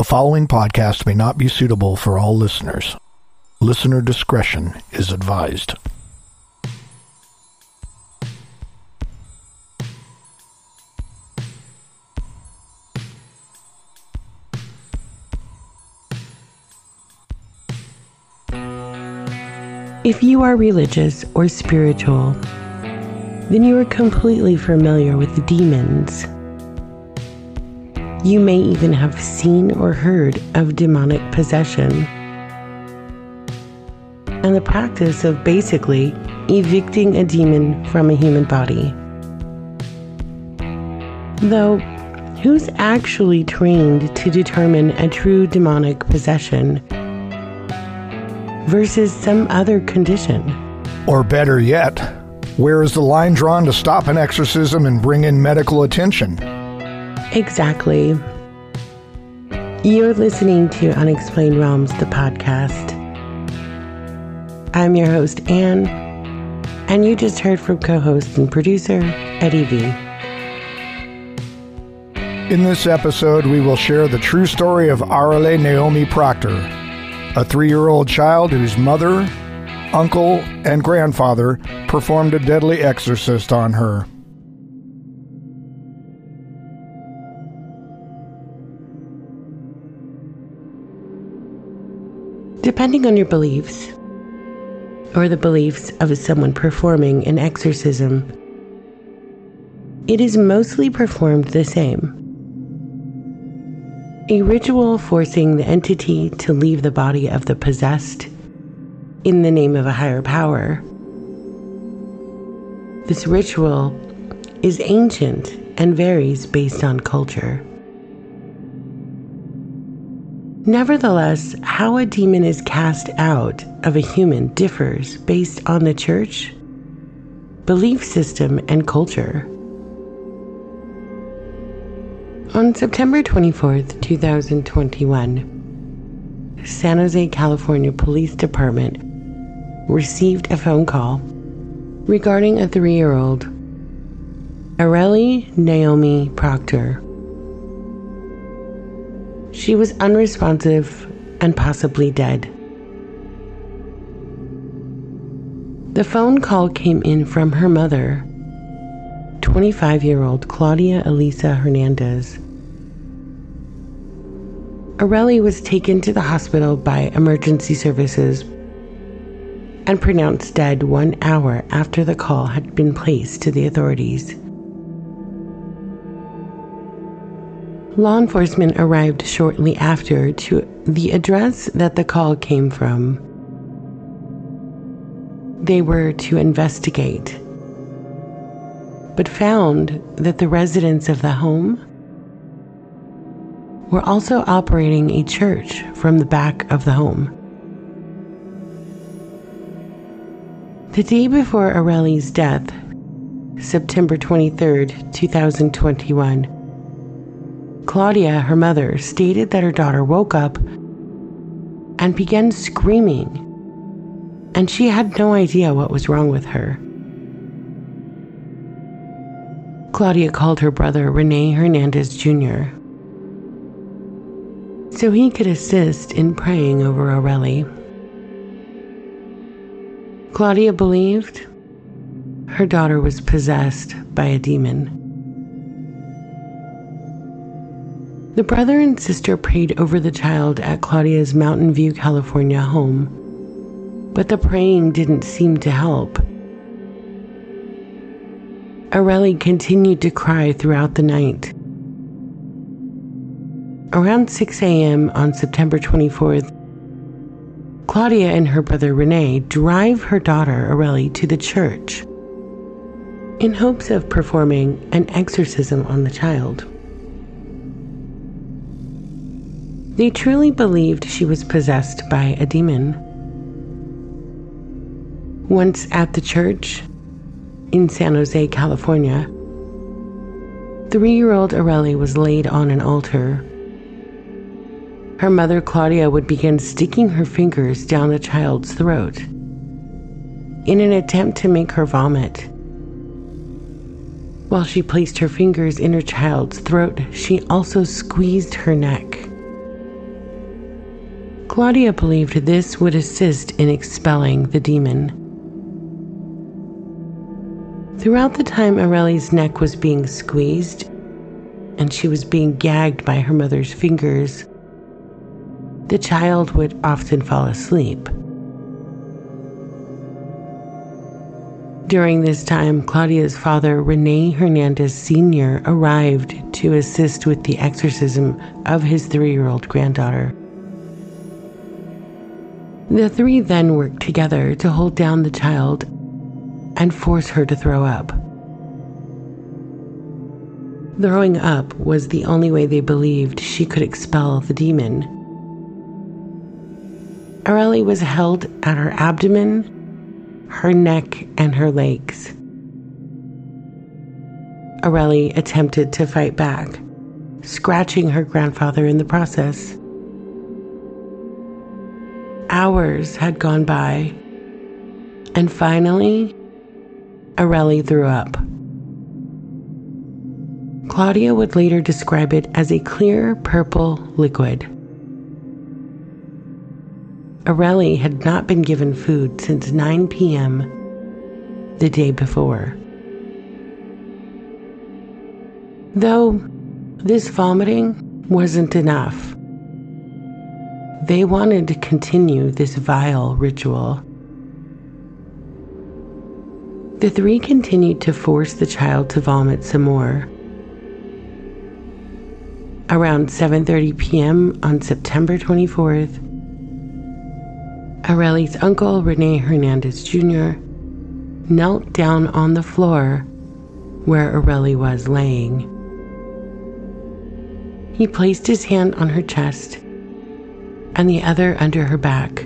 The following podcast may not be suitable for all listeners. Listener discretion is advised. If you are religious or spiritual, then you are completely familiar with demons. You may even have seen or heard of demonic possession and the practice of basically evicting a demon from a human body. Though, who's actually trained to determine a true demonic possession versus some other condition? Or better yet, where is the line drawn to stop an exorcism and bring in medical attention? Exactly. You're listening to Unexplained Realms, the podcast. I'm your host, Anne, and you just heard from co host and producer, Eddie V. In this episode, we will share the true story of Arely Naomi Proctor, a three year old child whose mother, uncle, and grandfather performed a deadly exorcist on her. Depending on your beliefs, or the beliefs of someone performing an exorcism, it is mostly performed the same. A ritual forcing the entity to leave the body of the possessed in the name of a higher power. This ritual is ancient and varies based on culture. Nevertheless, how a demon is cast out of a human differs based on the church, belief system, and culture. On September 24th, 2021, San Jose, California Police Department received a phone call regarding a three year old, Arely Naomi Proctor. She was unresponsive and possibly dead. The phone call came in from her mother, 25 year old Claudia Elisa Hernandez. Arely was taken to the hospital by emergency services and pronounced dead one hour after the call had been placed to the authorities. Law enforcement arrived shortly after to the address that the call came from. They were to investigate, but found that the residents of the home were also operating a church from the back of the home. The day before Arely's death, September 23rd, 2021, Claudia, her mother, stated that her daughter woke up and began screaming, and she had no idea what was wrong with her. Claudia called her brother Rene Hernandez Jr. so he could assist in praying over Arely. Claudia believed her daughter was possessed by a demon. The brother and sister prayed over the child at Claudia's Mountain View, California home, but the praying didn't seem to help. Arely continued to cry throughout the night. Around 6 a.m. on September 24th, Claudia and her brother Rene drive her daughter Arely to the church in hopes of performing an exorcism on the child. They truly believed she was possessed by a demon. Once at the church in San Jose, California, three year old Arely was laid on an altar. Her mother, Claudia, would begin sticking her fingers down the child's throat in an attempt to make her vomit. While she placed her fingers in her child's throat, she also squeezed her neck Claudia believed this would assist in expelling the demon. Throughout the time Arely's neck was being squeezed and she was being gagged by her mother's fingers, the child would often fall asleep. During this time, Claudia's father, Rene Hernandez Sr., arrived to assist with the exorcism of his three year old granddaughter. The three then worked together to hold down the child and force her to throw up. Throwing up was the only way they believed she could expel the demon. Arely was held at her abdomen her neck, and her legs. Arely attempted to fight back, scratching her grandfather in the process. Hours had gone by, and finally, Arely threw up. Claudia would later describe it as a clear purple liquid. Arely had not been given food since 9 p.m. the day before. Though this vomiting wasn't enough, they wanted to continue this vile ritual. The three continued to force the child to vomit some more. Around 7:30 p.m. on September 24th, Arely's uncle, Rene Hernandez Jr., knelt down on the floor where Arely was laying. He placed his hand on her chest and the other under her back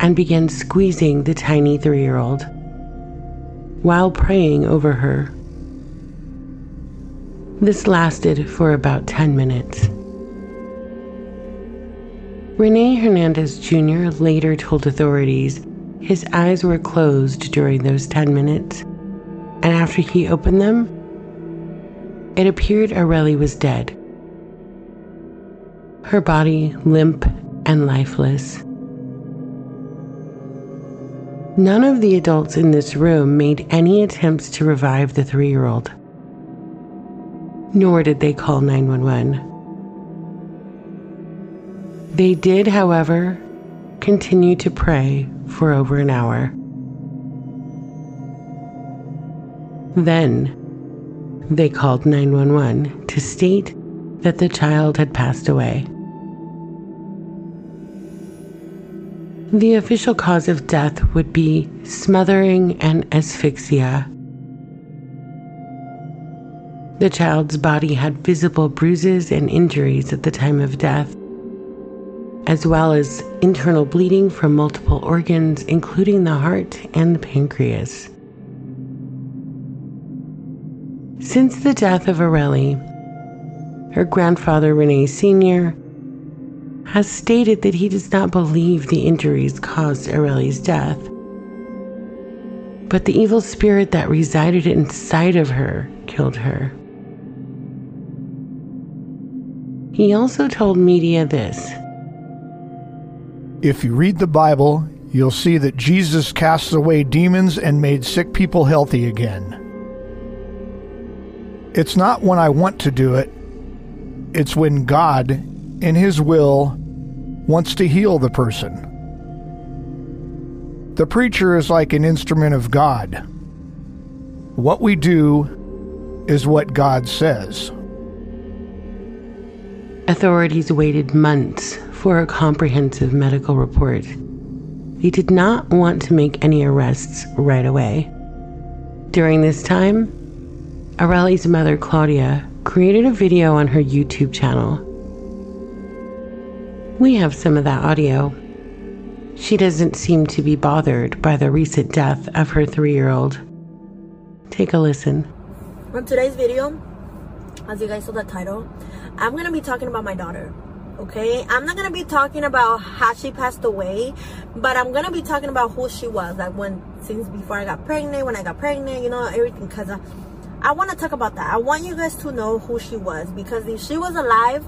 and began squeezing the tiny three year old while praying over her. This lasted for about 10 minutes. Rene Hernandez Jr. later told authorities his eyes were closed during those 10 minutes, and after he opened them, it appeared Arely was dead. Her body limp and lifeless. None of the adults in this room made any attempts to revive the three year old, nor did they call 911. They did, however, continue to pray for over an hour. Then they called 911 to state that the child had passed away. The official cause of death would be smothering and asphyxia. The child's body had visible bruises and injuries at the time of death, as well as internal bleeding from multiple organs, including the heart and the pancreas. Since the death of Arely, her grandfather Rene Sr. has stated that he does not believe the injuries caused Arely's death, but the evil spirit that resided inside of her killed her. He also told media this if you read the Bible, you'll see that Jesus casts away demons and made sick people healthy again. It's not when I want to do it, it's when God, in His will, wants to heal the person. The preacher is like an instrument of God. What we do is what God says. Authorities waited months for a comprehensive medical report. They did not want to make any arrests right away. During this time, Arely's mother, Claudia, created a video on her YouTube channel. We have some of that audio. She doesn't seem to be bothered by the recent death of her three year old. Take a listen. On today's video, as you guys saw the title, I'm going to be talking about my daughter okay i'm not gonna be talking about how she passed away but i'm gonna be talking about who she was like when since before i got pregnant when i got pregnant you know everything because uh, I, I want to talk about that i want you guys to know who she was because if she was alive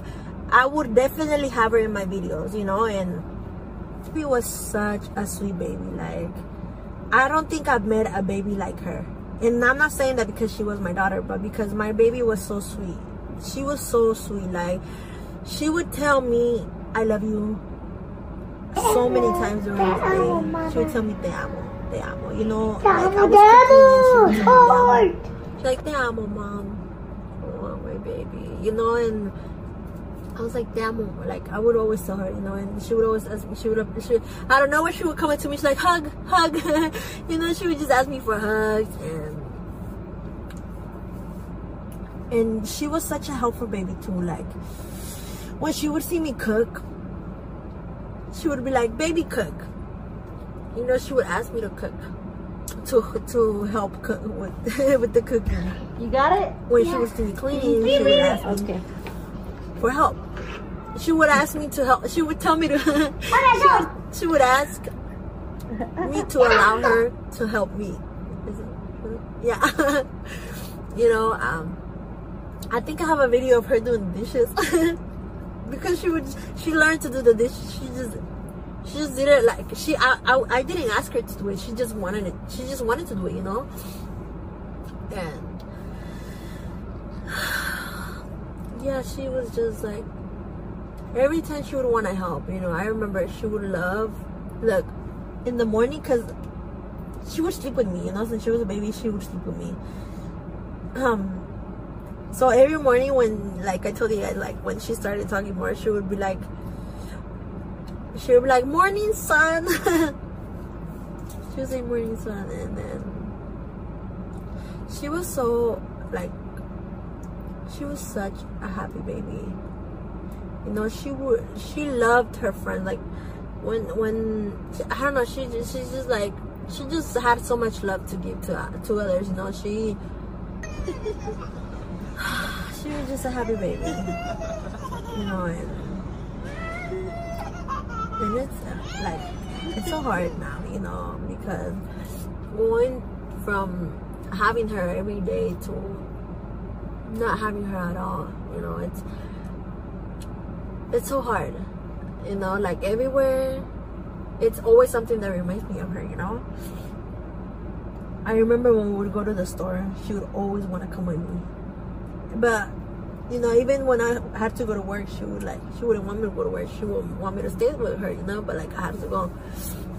I would definitely have her in my videos, you know, and she was such a sweet baby. Like, I don't think I've met a baby like her. And I'm not saying that because she was my daughter, but because my baby was so sweet. She was so sweet. Like, she would tell me, I love you so many times during the day. She would tell me, te amo, te amo. You know, like, I was cooking and she would tell me, te amo. She's like, te amo, mom. Oh, my baby. You know, and I was like, damn, like I would always tell her, you know, and she would always ask me, she would, she would I don't know when she would come up to me, she's like, hug, hug, you know, she would just ask me for hugs, and and she was such a helpful baby too. Like when she would see me cook, she would be like, baby, cook. You know, she would ask me to cook, to to help cook with with the cooking. You got it? When she would see me cleaning, she would ask me Okay. for help. She would ask me to help. She would tell me to. she, would, she would ask me to allow her to help me. Yeah. you know, um, I think I have a video of her doing dishes because she would. She learned to do the dishes. She just. She just did it like she. I, I. I didn't ask her to do it. She just wanted it. She just wanted to do it. You know. And yeah, she was just like every time she would want to help. You know, I remember she would love look in the morning because she would sleep with me. You know, since she was a baby, she would sleep with me. Um. So every morning when, like I told you guys, like when she started talking more, she would be like, she would be like, "Morning, sun." she would say, "Morning, sun," and then she was so like she was such a happy baby you know she would she loved her friends like when when i don't know she just she's just like she just had so much love to give to to others you know she she was just a happy baby. You know and and it's like it's so hard now you know because going from having her every day to not having her at all you know it's it's so hard you know like everywhere it's always something that reminds me of her you know? I remember when we would go to the store she would always want to come with me. But you know even when i had to go to work she would like she wouldn't want me to go to work. She would want me to stay with her you know but like i had to go.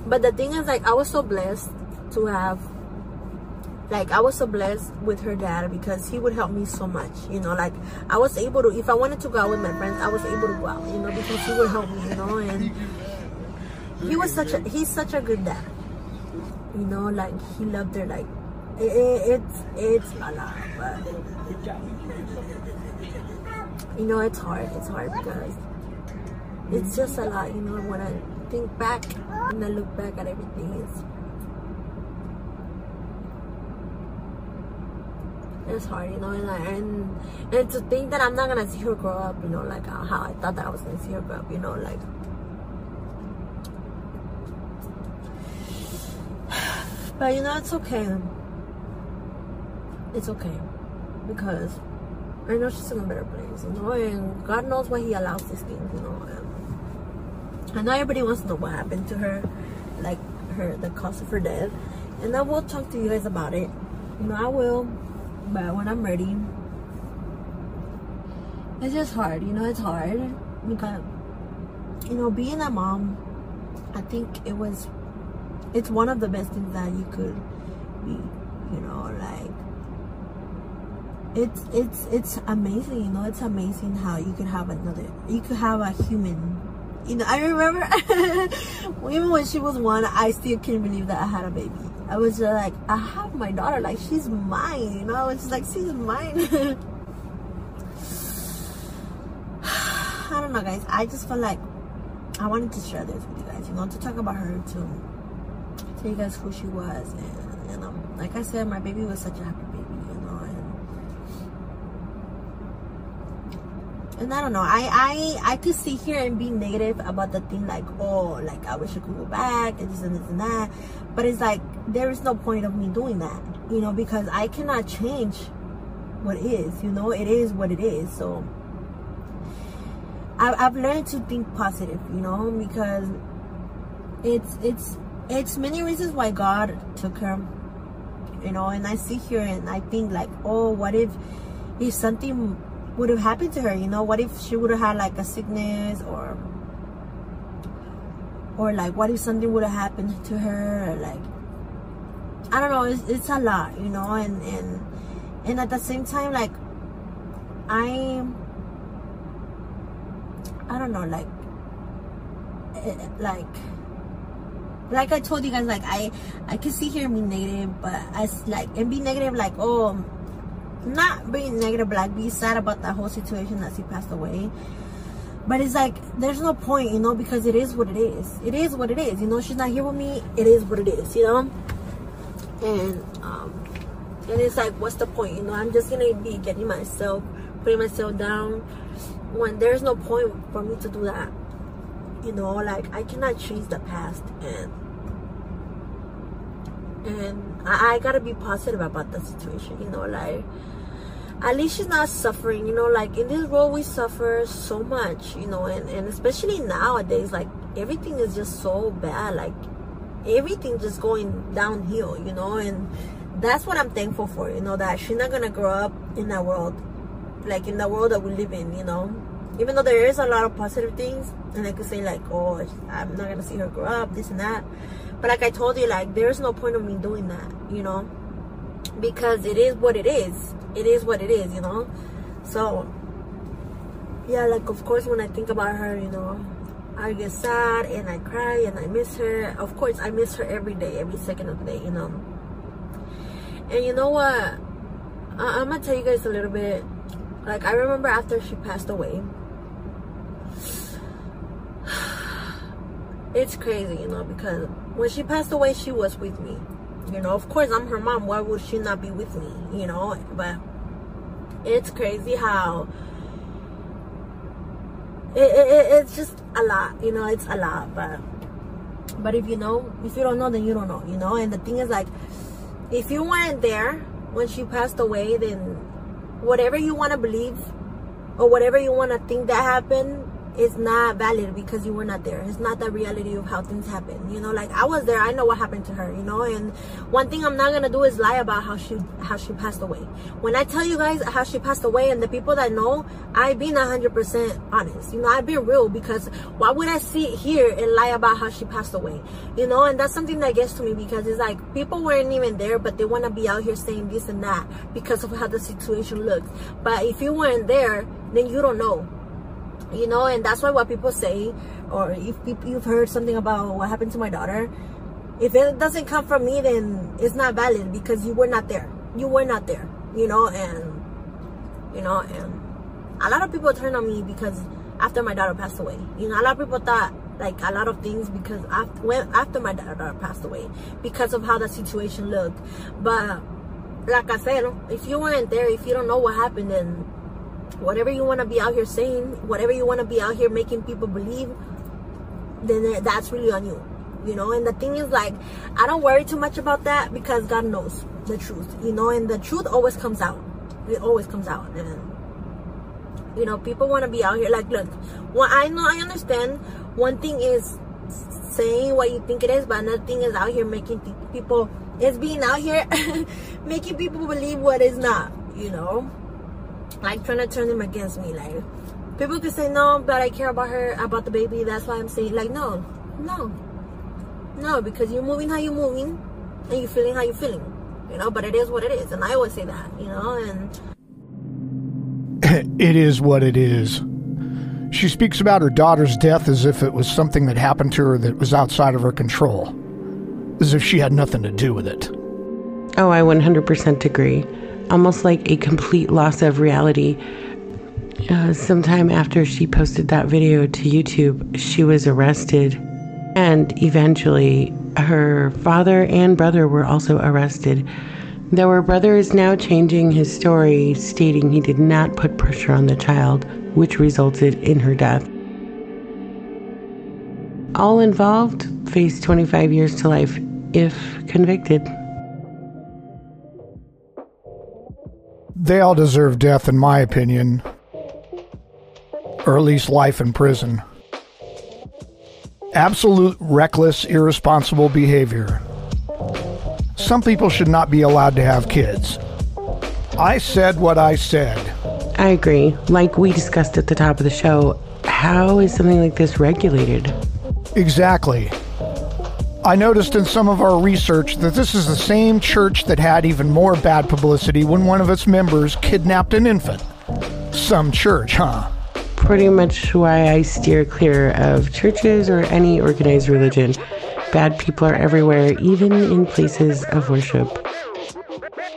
But the thing is like i was so blessed to have like I was so blessed with her dad because he would help me so much. You know, like I was able to if I wanted to go out with my friends, I was able to go out. You know, because he would help me. You know, and he was such a he's such a good dad. You know, like he loved her. Like it, it, it's it's a lot, but you know, it's hard. It's hard because it's just a lot. You know, when I think back and I look back at everything, it's it's hard, you know, and, and and to think that I'm not gonna see her grow up, you know, like uh, how I thought that I was gonna see her grow up, you know, like. But you know, it's okay. It's okay because I know she's in a better place, you know, and God knows why He allows these things, you know. And I know everybody wants to know what happened to her, like her the cause of her death, and I will talk to you guys about it. You know, I will but when I'm ready, it's just hard, you know, it's hard because, you know, being a mom, I think it was, it's one of the best things that you could be, you know, like, it's, it's, it's amazing, you know, it's amazing how you could have another, you could have a human, you know, I remember, even when she was one, I still couldn't believe that I had a baby. I was like, I have my daughter, like she's mine, you know. I was like, she's mine. I don't know, guys. I just felt like I wanted to share this with you guys, you know, to talk about her, to tell you guys who she was, and you um, know, like I said, my baby was such a happy baby, you know, and and I don't know, I I I could sit here and be negative about the thing, like, oh, like I wish I could go back and this and this and that, but it's like there is no point of me doing that, you know, because I cannot change what is, you know, it is what it is. So I, I've learned to think positive, you know, because it's it's it's many reasons why God took her, you know, and I sit here and I think like, oh, what if if something would have happened to her, you know, what if she would have had like a sickness or or like what if something would have happened to her or like I don't know, it's, it's a lot, you know, and and and at the same time like I I don't know, like eh, like like I told you guys, like I I can see here being negative, but as like and be negative, like oh, not being negative, but like be sad about that whole situation that she passed away. But it's like there's no point, you know, because it is what it is. It is what it is, you know. She's not here with me. It is what it is, you know. And um, and it's like, what's the point, you know? I'm just gonna be getting myself, putting myself down when there's no point for me to do that you know like i cannot change the past and and I, I, gotta be positive about the situation you know like at least she's not suffering you know like in this world we suffer so much you know and, and especially nowadays like everything is just so bad like everything just going downhill you know and that's what i'm thankful for you know that she's not gonna grow up in that world like in the world that we live in you know. Even though there is a lot of positive things and i could say like oh i'm not gonna see her grow up this and that. But like i told you like there's no point of me doing that you know because it is what it is. It is what it is you know. So yeah like of course when i think about her you know i get sad and i cry and i miss her of course i miss her every day every second of the day you know and you know what I- i'm gonna tell you guys a little bit like i remember after she passed away it's crazy, you know, because when she passed away, she was with me. You know, of course, I'm her mom. Why would she not be with me? You know, but it's crazy how it, it, it's just a lot. You know, it's a lot. But but if you know, if you don't know, then you don't know. You know, and the thing is, like, if you weren't there when she passed away, then whatever you want to believe or whatever you want to think that happened it's not valid because you were not there. It's not the reality of how things happen. You know, like I was there. I know what happened to her. You know, and one thing I'm not gonna do is lie about how she how she passed away. When I tell you guys how she passed away, and the people that know, I've been hundred percent honest. You know, I've been real because why would I sit here and lie about how she passed away? You know, and that's something that gets to me because it's like people weren't even there, but they want to be out here saying this and that because of how the situation looks. But if you weren't there, then you don't know you know and that's why what people say or if you've heard something about what happened to my daughter if it doesn't come from me then it's not valid because you were not there. You were not there you know and you know and a lot of people turn on me because after my daughter passed away. You know a lot of people thought like a lot of things because after when after my daughter passed away because of how the situation looked. But like i said if you weren't there if you don't know what happened then whatever you want to be out here saying, whatever you want to be out here making people believe, then that's really on you. You know, and the thing is like, I don't worry too much about that because God knows the truth, you know, and the truth always comes out. It always comes out. And, you know, people want to be out here like, look, well, I know, I understand. One thing is saying what you think it is, but another thing is out here making people, it's being out here making people believe what is not, you know like trying to turn them against me like people could say no but i care about her about the baby that's why i'm saying like no no no because you're moving how you're moving and you're feeling how you're feeling you know but it is what it is and i always say that you know and it is what it is. She speaks about her daughter's death as if it was something that happened to her that was outside of her control as if she had nothing to do with it. Oh i 100% agree almost like a complete loss of reality. Uh, sometime after she posted that video to YouTube, she was arrested, and eventually her father and brother were also arrested. Though her brother is now changing his story, stating he did not put pressure on the child, which resulted in her death. All involved face 25 years to life if convicted. They all deserve death, in my opinion. or at least life in prison. Absolute reckless, irresponsible behavior. Some people should not be allowed to have kids. I said what I said. I agree. Like we discussed at the top of the show, how is something like this regulated? Exactly. I noticed in some of our research that this is the same church that had even more bad publicity when one of its members kidnapped an infant. Some church, huh? Pretty much why I steer clear of churches or any organized religion. Bad people are everywhere, even in places of worship.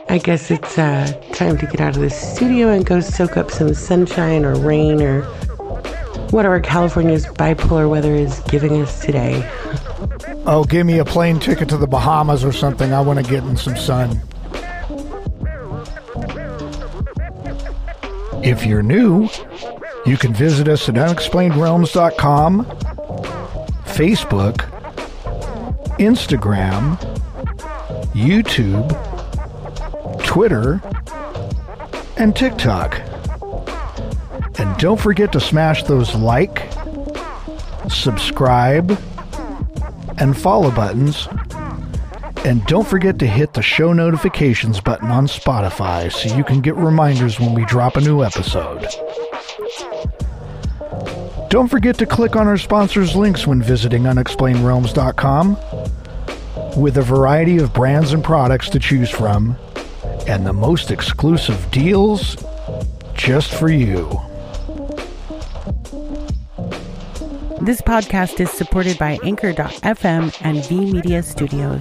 I guess it's uh, time to get out of the studio and go soak up some sunshine or rain or whatever California's bipolar weather is giving us today. Oh, give me a plane ticket to the Bahamas or something. I want to get in some sun. If you're new, you can visit us at unexplainedrealms.com, Facebook, Instagram, YouTube, Twitter, and TikTok. And don't forget to smash those like, subscribe, and follow buttons. And don't forget to hit the show notifications button on Spotify so you can get reminders when we drop a new episode. Don't forget to click on our sponsors' links when visiting unexplainedrealms.com with a variety of brands and products to choose from and the most exclusive deals just for you. This podcast is supported by Anchor.fm and V Media Studios.